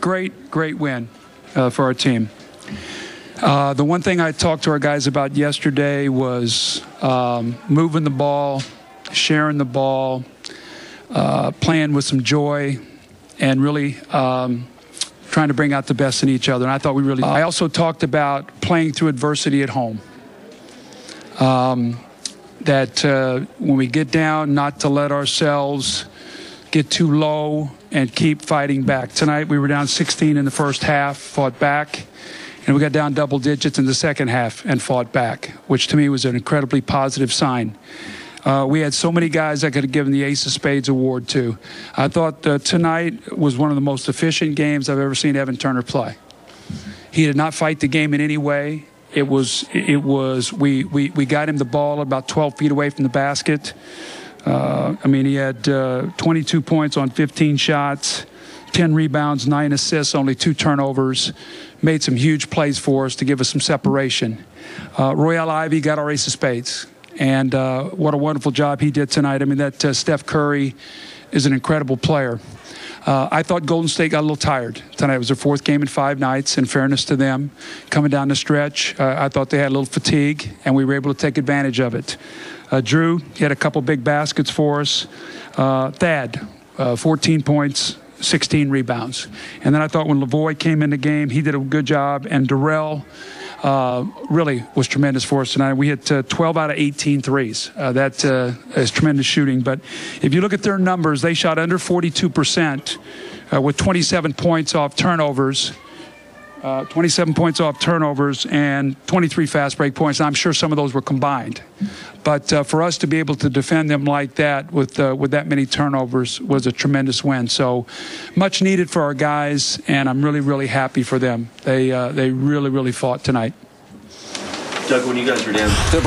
great, great win uh, for our team. Uh, the one thing I talked to our guys about yesterday was um, moving the ball, sharing the ball, uh, playing with some joy, and really um, trying to bring out the best in each other. And I thought we really. I also talked about playing through adversity at home. Um, that uh, when we get down, not to let ourselves get too low and keep fighting back. Tonight we were down 16 in the first half, fought back, and we got down double digits in the second half and fought back, which to me was an incredibly positive sign. Uh, we had so many guys I could have given the Ace of Spades award to. I thought uh, tonight was one of the most efficient games I've ever seen Evan Turner play. He did not fight the game in any way. It was it was we we, we got him the ball about 12 feet away from the basket. Uh, I mean, he had uh, 22 points on 15 shots, 10 rebounds, nine assists, only two turnovers. Made some huge plays for us to give us some separation. Uh, Royal Ivey got our ace of spades, and uh, what a wonderful job he did tonight. I mean, that uh, Steph Curry is an incredible player. Uh, I thought Golden State got a little tired tonight. It was their fourth game in five nights. In fairness to them, coming down the stretch, uh, I thought they had a little fatigue, and we were able to take advantage of it. Uh, Jrue, he had a couple big baskets for us. Uh, Thad, uh, 14 points, 16 rebounds. And then I thought when Lavoy came in the game, he did a good job. And Dorell uh, really was tremendous for us tonight. We hit uh, 12 out of 18 threes. Uh, that uh, is tremendous shooting. But if you look at their numbers, they shot under 42% uh, with 27 points off turnovers. Uh, 27 points off turnovers and 23 fast break points. And I'm sure some of those were combined. But uh, for us to be able to defend them like that with uh, with that many turnovers was a tremendous win. So much needed for our guys, and I'm really really happy for them. They uh, they really really fought tonight. Doug, when you guys were down The